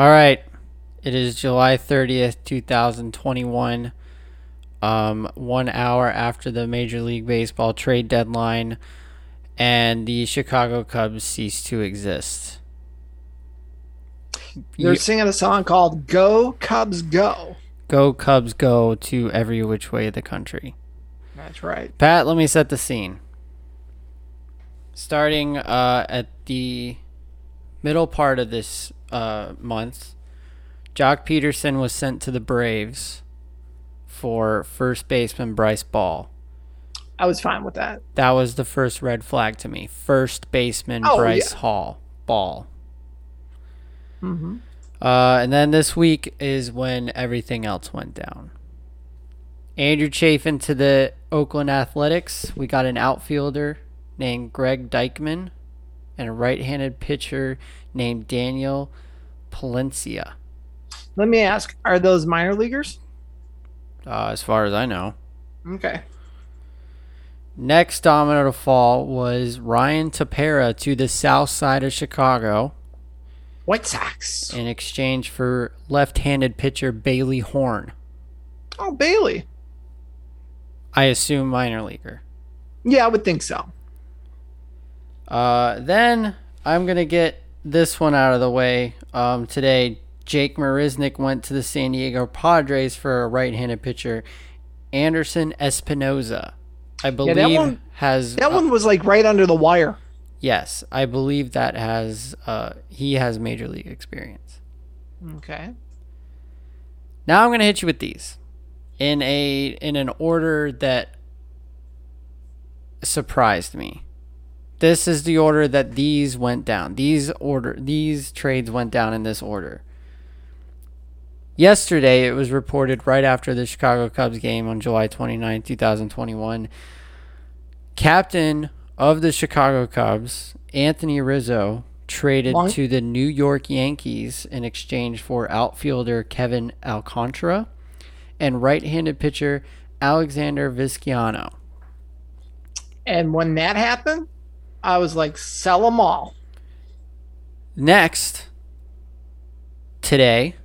All right. It is July 30th, 2021. Um, one hour after the Major League Baseball trade deadline, and the Chicago Cubs cease to exist. They're You- singing a song called "Go Cubs Go." go Cubs go to every which way of the country. That's right. Pat, let me set the scene. Starting uh, at the middle part of this uh, month, Joc Pederson was sent to the Braves for first baseman Bryce Ball. I was fine with that. That was the first red flag to me. First baseman Oh, Bryce yeah. Hall Ball. Mm-hmm. Uh, and then this week is when everything else went down. Andrew Chafin to the Oakland Athletics. We got an outfielder named Greg Deichmann and a right-handed pitcher named Daniel Palencia. Let me ask: Are those minor leaguers? Uh, as far as I know. Okay. Next domino to fall was Ryan Tepera to the south side of Chicago White Sox. in exchange for left-handed pitcher Bailey Horn. Oh, Bailey. I assume minor leaguer. Yeah, I would think so. Uh, then I'm gonna get this one out of the way. Um, today, Jake Marisnick went to the San Diego Padres for a right-handed pitcher, Anderson Espinoza. I believe one- has That uh, one was like right under the wire. yes, I believe that has uh, he has major league experience. Okay. Now I'm gonna hit you with these in a in an order that surprised me. This is the order that these went down. These order these trades went down in this order. Yesterday, it was reported right after the Chicago Cubs game on July 29, 2021. Captain of the Chicago Cubs, Anthony Rizzo, traded Long- to the New York Yankees in exchange for outfielder Kevin Alcantara and right-handed pitcher Alexander Vizcaino. And when that happened, I was like, sell them all. Next, today,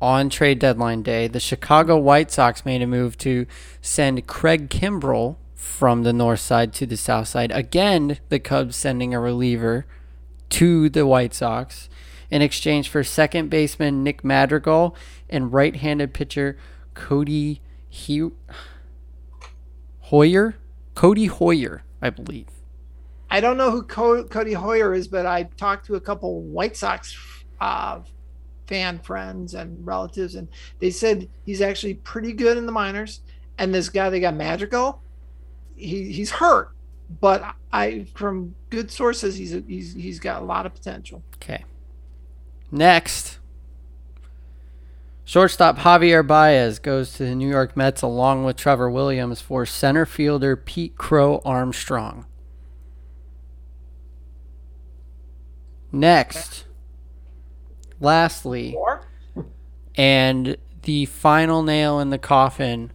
on trade deadline day, the Chicago White Sox made a move to send Craig Kimbrel from the north side to the south side. Again, the Cubs sending a reliever to the White Sox in exchange for second baseman Nick Madrigal and right handed pitcher Cody Hu- Heuer? Codi Heuer, I believe. I don't know who Co- Codi Heuer is, but I talked to a couple White Sox uh, fan friends and relatives, and they said he's actually pretty good in the minors. And this guy they got Madrigal, he he's hurt, but I from good sources he's he's he's got a lot of potential. Okay. Next, shortstop Javier Baez goes to the New York Mets along with Trevor Williams for center fielder Pete Crow Armstrong. Next, lastly, and the final nail in the coffin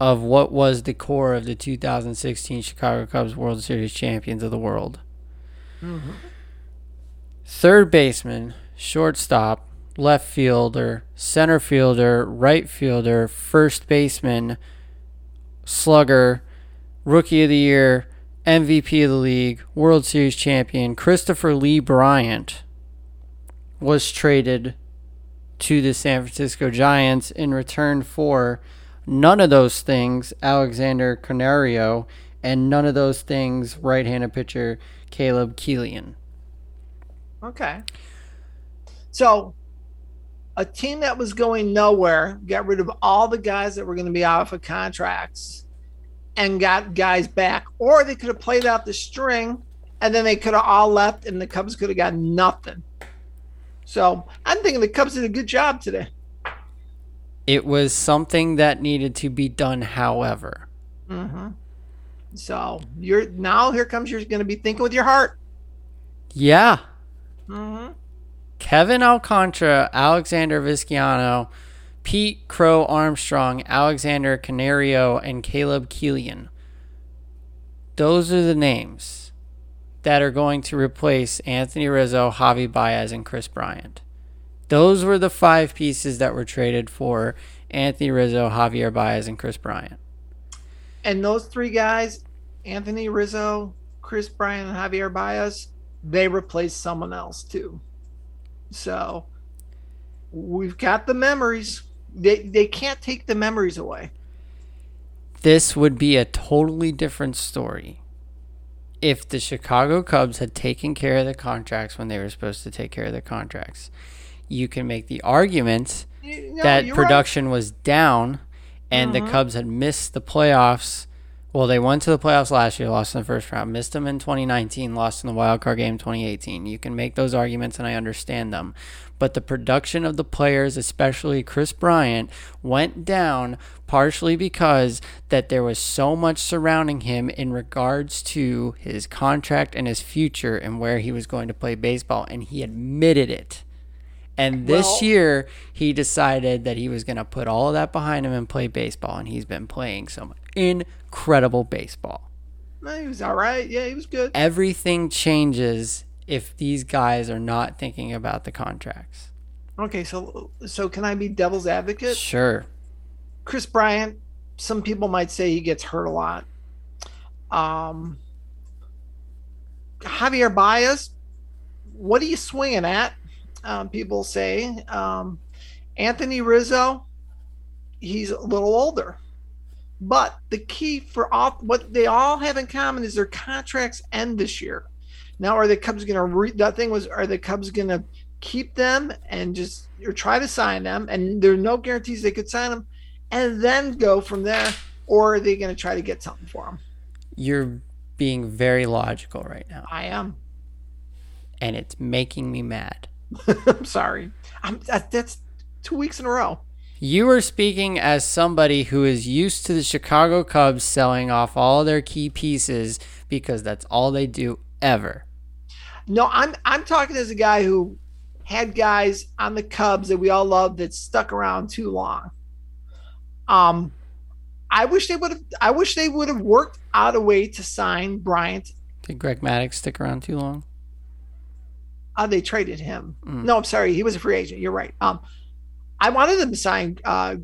of what was the core of the 2016 Chicago Cubs World Series champions of the world. Mm-hmm. Third baseman, shortstop, left fielder, center fielder, right fielder, first baseman, slugger, rookie of the year, MVP of the league, World Series champion, Kristopher Lee Bryant was traded to the San Francisco Giants in return for none of those things, Alexander Canario, and none of those things, right handed pitcher Caleb Kilian. Okay. So, a team that was going nowhere got rid of all the guys that were going to be off of contracts and got guys back, or they could have played out the string and then they could have all left and the Cubs could have got nothing. So, I'm thinking the Cubs did a good job today. It was something that needed to be done, however. Mm-hmm. So, you're now here comes you're going to be thinking with your heart. Yeah. Mm-hmm. Kevin Alcantara, Alexander Vizcaino, Pete Crow Armstrong, Alexander Canario, and Caleb Kilian. Those are the names that are going to replace Anthony Rizzo, Javi Baez, and Kris Bryant. Those were the five pieces that were traded for Anthony Rizzo, Javier Baez, and Kris Bryant. And those three guys, Anthony Rizzo, Kris Bryant, and Javier Baez, they replaced someone else too. So we've got the memories. They they can't take the memories away. This would be a totally different story if the Chicago Cubs had taken care of the contracts when they were supposed to take care of the contracts. You can make the argument know, that production was down and Mhm. the Cubs had missed the playoffs. Well, they went to the playoffs last year, lost in the first round, missed them in 2019, lost in the wild card game 2018. You can make those arguments and I understand them. But the production of the players, especially Kris Bryant, went down partially because that there was so much surrounding him in regards to his contract and his future and where he was going to play baseball and he admitted it. And this Well- year, he decided that he was going to put all of that behind him and play baseball. And he's been playing some incredible baseball. He was all right. Yeah, he was good. Everything changes if these guys are not thinking about the contracts. Okay, so so can I be devil's advocate? Sure. Kris Bryant, some people might say he gets hurt a lot. Um, Javier Baez, what are you swinging at? Um, people say. Um, Anthony Rizzo, he's a little older. But the key for all what they all have in common is their contracts end this year. Now, are the Cubs going to re- that thing was are the Cubs going to keep them and just or try to sign them? And there are no guarantees they could sign them, and then go from there, or are they going to try to get something for them? You're being very logical right now, I am. and it's making me mad. I'm sorry. I'm that, that's two weeks in a row. You are speaking as somebody who is used to the Chicago Cubs selling off all their key pieces because that's all they do ever. No, I'm I'm talking as a guy who had guys on the Cubs that we all loved that stuck around too long. Um, I wish they would have. I wish they would have worked out a way to sign Bryant. Did Greg Maddux stick around too long? Uh, they traded him. Mm. No, I'm sorry, he was a free agent. You're right. Um, I wanted them to sign uh,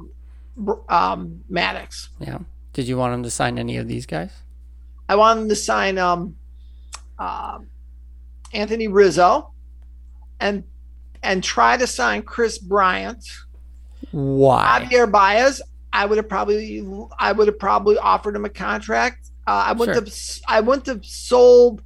um, Maddox. Yeah. Did you want him to sign any of these guys? I wanted them to sign um, uh, Anthony Rizzo, and and try to sign Kris Bryant. Why? Javier Baez, I would have probably, I would have probably offered him a contract. Uh, I wouldn't Sure. have, I wouldn't have sold,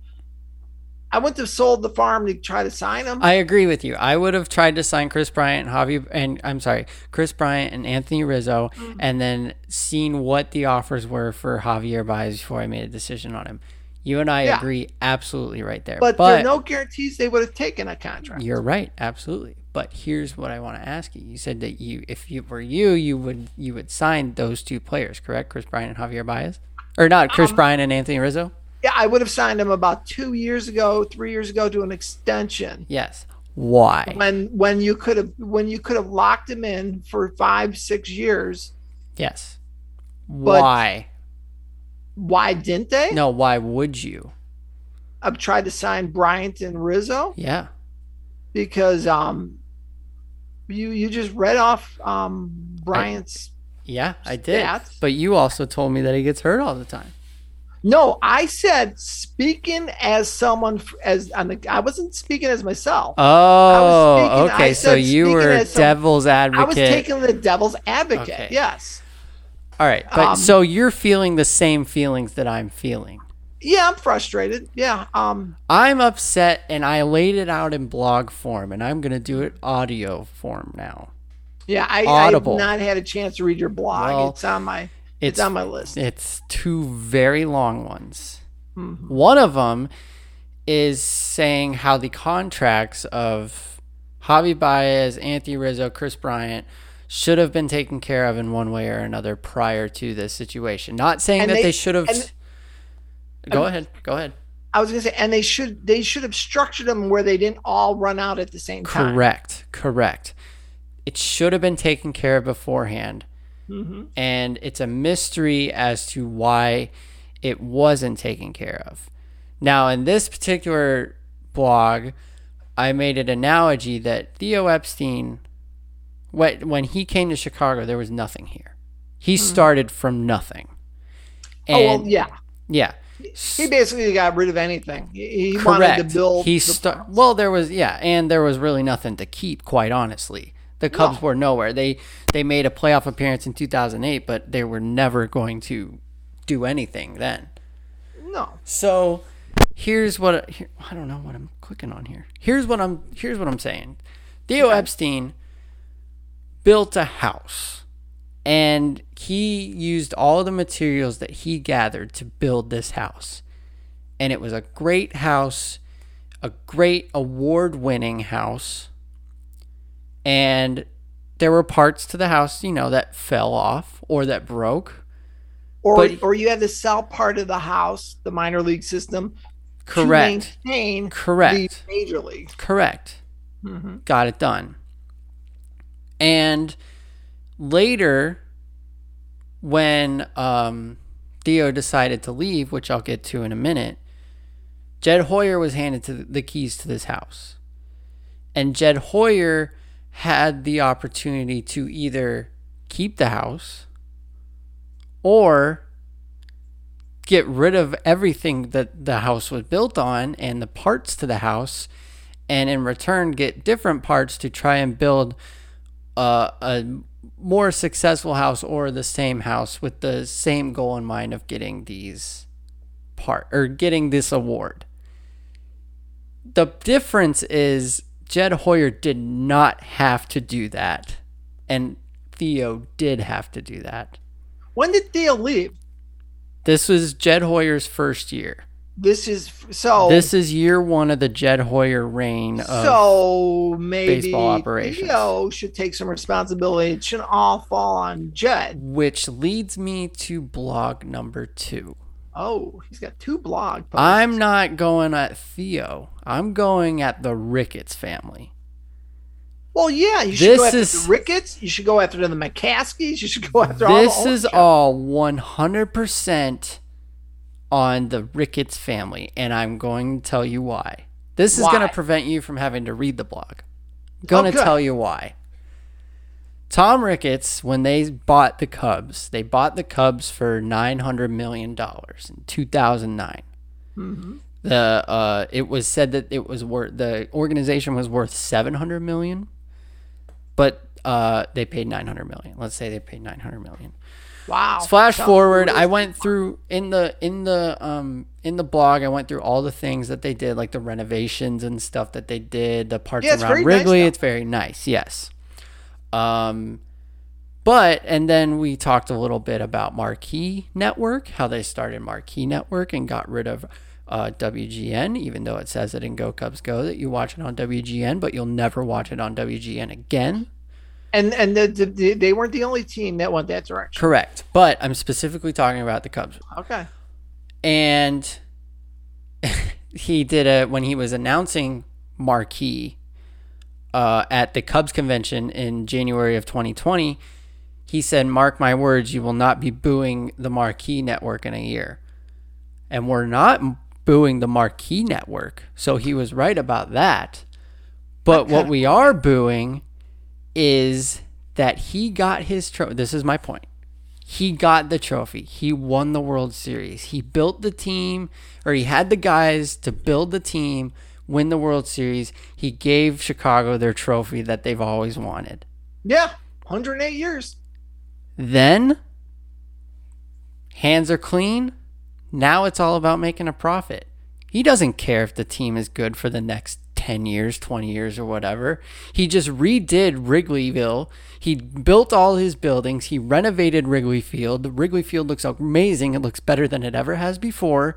I wouldn't have sold the farm to try to sign him. I agree with you. I would have tried to sign Kris Bryant and Javi and I'm sorry, Kris Bryant and Anthony Rizzo and then seen what the offers were for Javier Baez before I made a decision on him. You and I Yeah. agree absolutely right there. but, there are no guarantees they would have taken a contract. You're right, absolutely. But here's what I want to ask you. You said that you, if you were you, you would you would sign those two players, correct? Kris Bryant and Javier Baez, or not? Kris Um, Bryant and Anthony Rizzo. Yeah, I would have signed him about two years ago, three years ago to an extension. Yes. Why? When when you could have when you could have locked him in for five six years, Yes. Why? Why didn't they? No. Why would you? I've tried to sign Bryant and Rizzo. Yeah. because um you you just read off um Bryant's Yeah, I did. Stats. But you also told me that he gets hurt all the time. no I said speaking as someone as on the I wasn't speaking as myself Oh, speaking- okay. I So you were some- devil's advocate. I was taking the devil's advocate Okay. yes all right, but um, so you're feeling the same feelings that I'm feeling. yeah I'm frustrated yeah um I'm upset, and I laid it out in blog form, and I'm gonna do it audio form now. yeah I Audible. I've not had a chance to read your blog Well, it's on my It's it's, on my list It's two very long ones. Mhm. One of them is saying how the contracts of Javi Baez, Anthony Rizzo, Kris Bryant should have been taken care of in one way or another prior to this situation. Not saying And that they, they- should have. and- Go ahead. Go ahead. I was gonna say and they should they should have structured them where they didn't all run out at the same time Correct. Correct. It should have been taken care of beforehand. hmm and it's a mystery as to why it wasn't taken care of. Now, in this particular blog, I made an analogy that Theo Epstein, when when he came to Chicago, there was nothing here. He started from nothing. Hmm. oh well, yeah. yeah. He basically got rid of anything. He, he wanted Correct. to build. he the sta- Browns. well, there was yeah, and there was really nothing to keep. Quite honestly, the Cubs No. were nowhere. They they made a playoff appearance in 2008, but they were never going to do anything then. no. So here's what here, I don't know what I'm clicking on here. Here's what I'm here's what I'm saying. Theo Epstein built a house and he used all the materials that he gathered to build this house. And it was a great house, a great award-winning house. And there were parts to the house, you know, that fell off or that broke. Or But- or you had to sell part of the house, the minor league system, Correct. Correct. major league. Correct. Mhm. Got it done. And later, when um, Theo decided to leave, which I'll get to in a minute, Jed Hoyer was handed to the keys to this house. And Jed Hoyer had the opportunity to either keep the house or get rid of everything that the house was built on and the parts to the house and in return get different parts to try and build uh, a more successful house or the same house with the same goal in mind of getting these part or getting this award. The difference is Jed Hoyer did not have to do that, and Theo did have to do that. When did Theo leave? This was Jed Hoyer's first year. This is so. This is year one of the Jed Hoyer reign of so maybe baseball operations. Theo should take some responsibility. It shouldn't all fall on Jed. which leads me to blog number two. Oh, he's got two blog posts. I'm not going at Theo. I'm going at the Ricketts family. well, yeah, you should This go after is- the Ricketts. You should go after the McCaskeys. You should go after all. This is all 100% on the Ricketts family, and I'm going to tell you why. This is going to prevent you from having to read the blog. going to good. tell you why. Tom Ricketts, when they bought the Cubs, they bought the Cubs for $900 million in 2009. The uh, it was said that it was worth the organization was worth 700 million, but uh, they paid 900 million. Let's say they paid 900 million. Wow. Flash forward, I went through in the in the um in the blog. I went through all the things that they did, like the renovations and stuff that they did, the parts Yeah, around very nice Wrigley. it's very nice, yes. Um, but and then we talked a little bit about Marquee Network, how they started Marquee Network and got rid of uh, WGN, even though it says it in Go Cubs Go that you watch it on WGN, but you'll never watch it on WGN again. And and the, the, the, they weren't the only team that went that direction. Correct. But I'm specifically talking about the Cubs. Okay. and he did a when he was announcing Marquee uh, at the Cubs convention in January of 2020. He said, "Mark my words, you will not be booing the Marquee Network in a year." And we're not booing the Marquee Network, so he was right about that. But what we are booing is that he got his trophy. This is my point he got the trophy. He won the World Series. He built the team, or he had the guys to build the team, win the World Series. He gave Chicago their trophy that they've always wanted. Yeah. 108 years. Then, hands are clean. Now it's all about making a profit. He doesn't care if the team is good for the next 10 years, 20 years, or whatever. He just redid Wrigleyville. He built all his buildings. He renovated Wrigley Field. The Wrigley Field looks amazing. It looks better than it ever has before.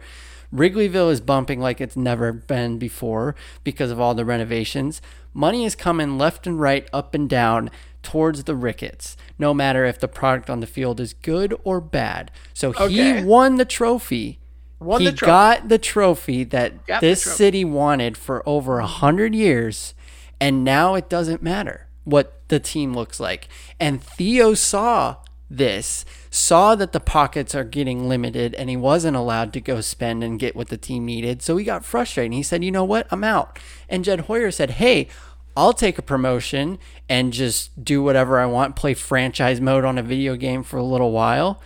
Wrigleyville is bumping like it's never been before because of all the renovations. Money is coming left and right, up and down towards the Ricketts, no matter if the product on the field is good or bad. So he won the trophy. Won he the got the trophy that Got this trophy. city wanted for over a hundred years, and now it doesn't matter what the team looks like. And Theo saw this, saw that the pockets are getting limited and he wasn't allowed to go spend and get what the team needed. So he got frustrated and he said, you know what? I'm out. And Jed Hoyer said, hey, I'll take a promotion and just do whatever I want, play franchise mode on a video game for a little while.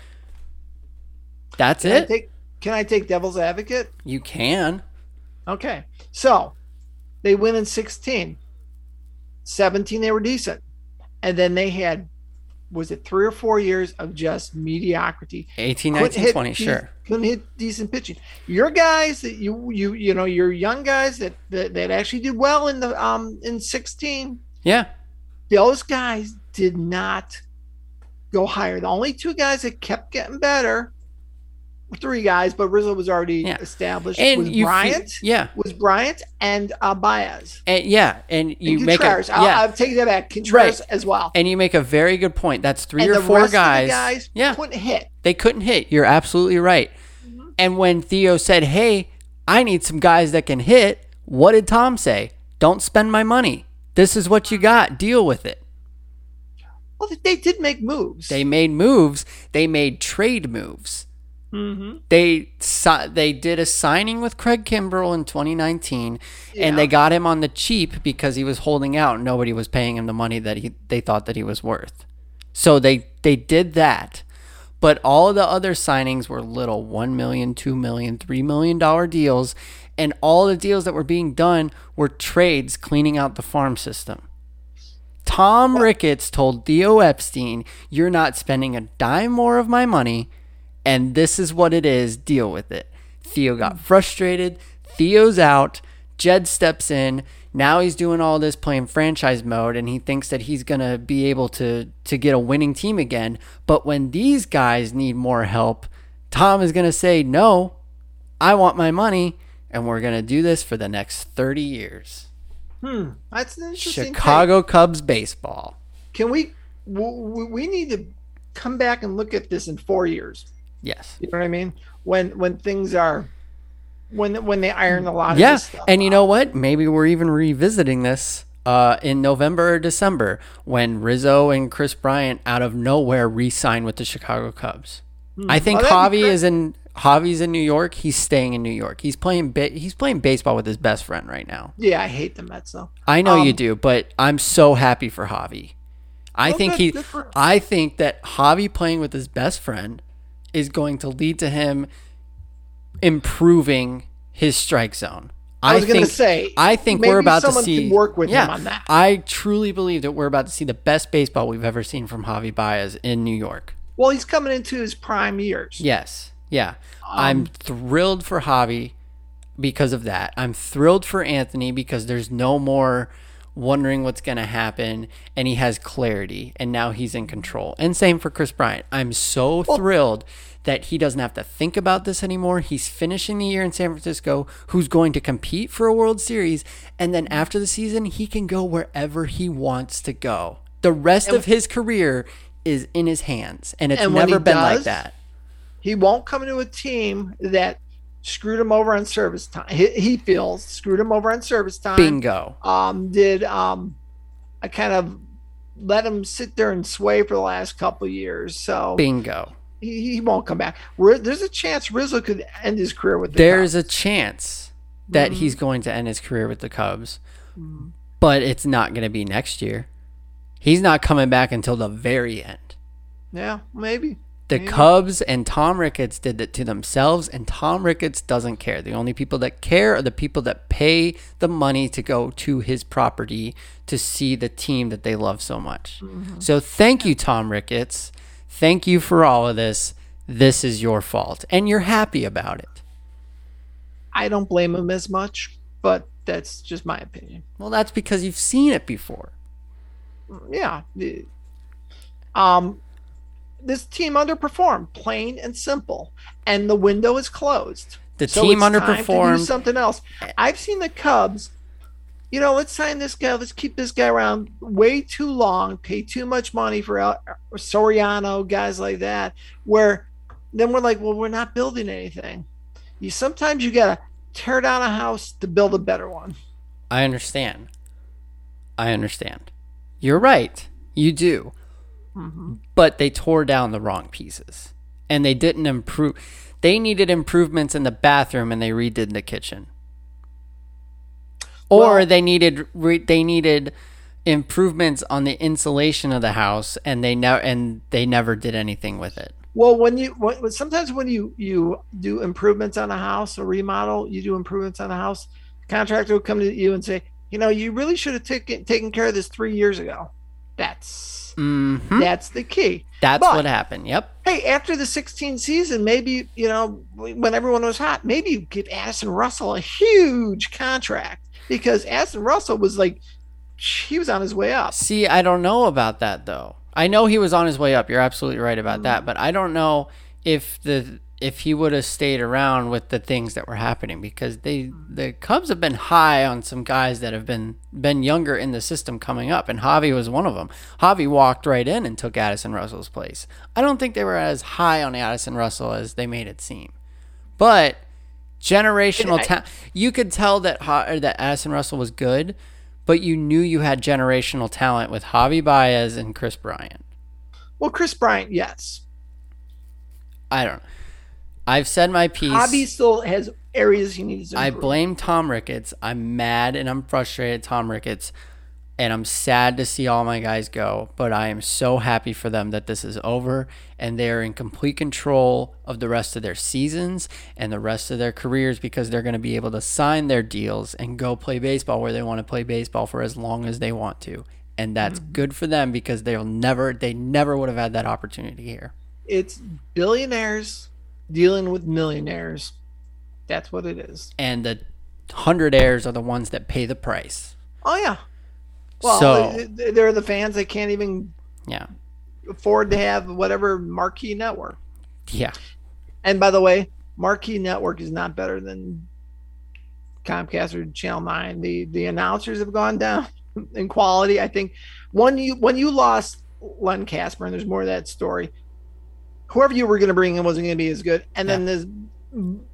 That's Can it. Can I take devil's advocate? you can. Okay. So they win in 16. 17, they were decent. And then they had, was it three or four years of just mediocrity? 18, Couldn't 19, hit 20, de- sure. Couldn't hit decent pitching. Your guys that you you you know your young guys that, that that actually did well in the um in 16. Yeah. Those guys did not go higher. The only two guys that kept getting better, three guys, but Rizzo was already Yeah. established. And was you fe- Bryant, yeah. was Bryant and uh, Baez. And yeah, and you and make a Contreras. I'll, yeah, I'll take that back. Contreras Right. as well. and you make a very good point. That's three and or four guys. Guys yeah, couldn't hit. they couldn't hit. You're absolutely right. Mm-hmm. And when Theo said, "Hey, I need some guys that can hit," what did Tom say? Don't spend my money. This is what you got. Deal with it. Well, they- they did make moves. They made moves. They made trade moves. Mm-hmm. They they did a signing with Craig Kimbrell in 2019, and they got him on the cheap because he was holding out. Nobody was paying him the money that he they thought that he was worth. So they they did that. But all the other signings were little 1 million, 2 million, 3 million dollar deals and all the deals that were being done were trades cleaning out the farm system. Tom Ricketts told Theo Epstein, "You're not spending a dime more of my money and this is what it is. Deal with it. Theo got frustrated. Theo's out. Jed steps in. Now he's doing all this playing franchise mode, and he thinks that he's gonna be able to to get a winning team again. But when these guys need more help, Tom is gonna say, "No, I want my money, and we're gonna do this for the next thirty years." Hmm. That's an interesting. take. Chicago Cubs baseball. Can we? We need to come back and look at this in four years. Yes. You know what I mean? When when things are, when when they iron a lot of Yeah, this stuff. and you know what? Maybe we're even revisiting this uh, in November or December when Rizzo and Kris Bryant out of nowhere re-sign with the Chicago Cubs. I think Oh, Javi is in. Javi's in New York. He's staying in New York. He's playing. Ba- he's playing baseball with his best friend right now. Yeah, I hate the Mets though. I know you Um, do, but I'm so happy for Javi. I Well, think he. him. I think that Javi playing with his best friend is going to lead to him improving his strike zone. I was think, gonna say, I think we're about to see. work with him on that. I truly believe that we're about to see the best baseball we've ever seen from Javi Baez in New York. Well, he's coming into his prime years. Yes. Yeah. Um, I'm thrilled for Javi because of that. I'm thrilled for Anthony because there's no more wondering what's going to happen and he has clarity and now he's in control. And same for Kris Bryant. I'm so thrilled that he doesn't have to think about this anymore. He's finishing the year in San Francisco, who's going to compete for a World Series, and then after the season, he can go wherever he wants to go. The rest of his career is in his hands, and it's And never been like that. He won't come into a team that screwed him over on service time. He, he feels screwed him over on service time. Bingo. Um, did um, I kind of let him sit there and sway for the last couple of years? So Bingo. he, he won't come back. There's a chance Rizzo could end his career with the There's a chance that Mm-hmm. he's going to end his career with the Cubs, but it's not going to be next year. He's not coming back until the very end. yeah, maybe. The Maybe. Cubs and Tom Ricketts did it to themselves, and Tom Ricketts doesn't care. The only people that care are the people that pay the money to go to his property to see the team that they love so much. Mm-hmm. So thank you, Tom Ricketts. Thank you for all of this. This is your fault, and you're happy about it. I don't blame him as much, but that's just my opinion. Well, that's because you've seen it before. Yeah. Um, this team underperformed, plain and simple, and the window is closed. The So team it's time to do underperformed. something else. I've seen the Cubs. You know, let's sign this guy. Let's keep this guy around way too long. Pay too much money for El- Soriano, guys like that. Where then we're like, well, we're not building anything. You sometimes you gotta tear down a house to build a better one. I understand. I understand. You're right. You do. Mm-hmm. but they tore down the wrong pieces and they didn't improve. They needed improvements in the bathroom and they redid the kitchen. Or Well- they needed re- they needed improvements on the insulation of the house and they never and they never did anything with it. Well, when you when- sometimes when you you do improvements on a house or remodel, you do improvements on a house. Contractor will come to you and say, you know, you really should have taken taken care of this three years ago. That's Mhm. that's the key. That's but- what happened. Yep. Hey, after the 16 season, maybe you know when everyone was hot, maybe you give Addison Russell a huge contract because Addison Russell was like he was on his way up. See, I don't know about that though. I know he was on his way up. You're absolutely right about that, but I don't know if the if he would have stayed around with the things that were happening because they the Cubs have been high on some guys that have been been younger in the system coming up, and Javi was one of them. Javi walked right in and took Addison Russell's place. I don't think they were as high on Addison Russell as they made it seem, but generational talent. You could tell that Ha- or that Addison Russell was good, but you knew you had generational talent with Javi Baez and Kris Bryant. Well, Kris Bryant, yes. I don't. know. I've said my piece. Javi still has areas he needs to Improve. I blame Tom Ricketts. I'm mad and I'm frustrated, Tom Ricketts, and I'm sad to see all my guys go. But I am so happy for them that this is over and they're in complete control of the rest of their seasons and the rest of their careers because they're going to be able to sign their deals and go play baseball where they want to play baseball for as long as they want to. And that's mm-hmm. good for them because they'll never, they never would have had that opportunity here. It's billionaires dealing with millionaires. That's what it is. And the hundred heirs are the ones that pay the price. Oh yeah. Well, So- th- they're the fans that can't even Yeah. afford to have whatever marquee network. Yeah. And by the way, marquee network is not better than Comcast or Channel Nine. The the announcers have gone down in quality. I think when you when you lost Len Kasper, and there's more of that story. Whoever you were going to bring in wasn't going to be as good. And then this,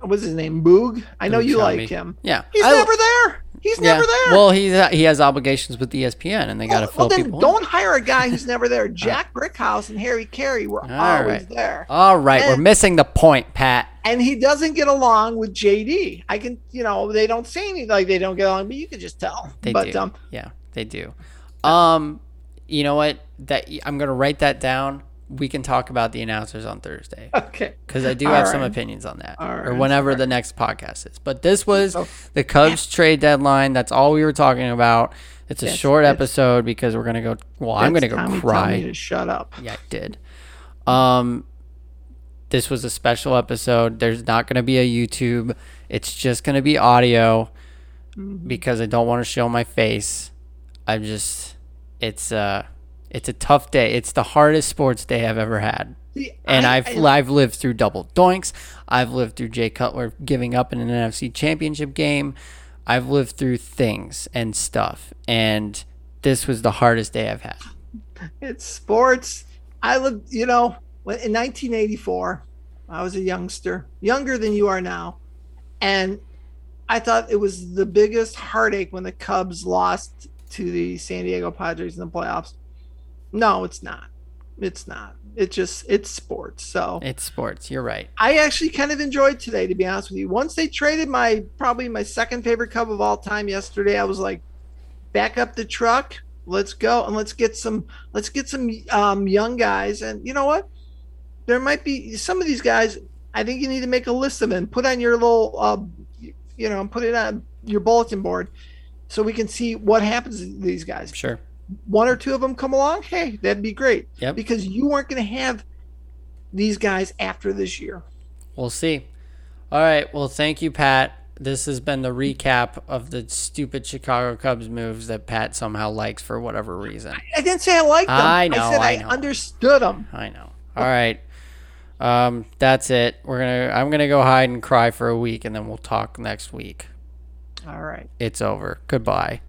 what's his name, Boog? I know Boog you like him. Yeah. He's I- never there. He's Yeah. never there. Well, he he has obligations with ESPN, and they got to well, fill well, then people. don't hire a guy who's never there. Jack Brickhouse and Harry Caray were All always right. there. All right, we're missing the point, Pat. and he doesn't get along with JD. I can, you know, they don't say anything like they don't get along, but you can just tell. They but do. um, yeah, they do. Um, you know what? That I'm gonna write that down. We can talk about the announcers on Thursday okay, because I do All have some opinions on that, All or right. whenever the next podcast is. But this was So- the Cubs trade deadline. That's all we were talking about. It's a That's- short that's- episode because we're gonna go. Well, I'm gonna go Tommy cry. to shut up. Yeah, I did. Um, this was a special episode. There's not going to be a YouTube. It's just going to be audio because I don't want to show my face. I'm just, it's uh, it's a tough day. It's the hardest sports day I've ever had. See, And I- I've I- I've lived through double doinks. I've lived through Jay Cutler giving up in an NFC championship game. I've lived through things and stuff. And this was the hardest day I've had. it's sports. I lived, you know, in 1984, I was a youngster, younger than you are now, and I thought it was the biggest heartache when the Cubs lost to the San Diego Padres in the playoffs. No, it's not. It's not. It's just it's sports. So It's sports. You're right. I actually kind of enjoyed today, to be honest with you. Once they traded my probably my second favorite Cub of all time yesterday, I was like, back up the truck, let's go, and let's get some let's get some um, young guys. And you know what? There might be some of these guys. I think you need to make a list of them, put on your little, uh, you know, put it on your bulletin board, so we can see what happens to these guys. Sure. One or two of them come along, hey, that'd be great. Yep. Because you aren't going to have these guys after this year. We'll see. All right. Well, thank you, Pat. This has been the recap of the stupid Chicago Cubs moves that Pat somehow likes for whatever reason. I didn't say I liked them. I know, I said I I, understood them. I know. All right. Um, that's it. We're gonna. I'm gonna go hide and cry for a week, and then we'll talk next week. All right. It's over. Goodbye.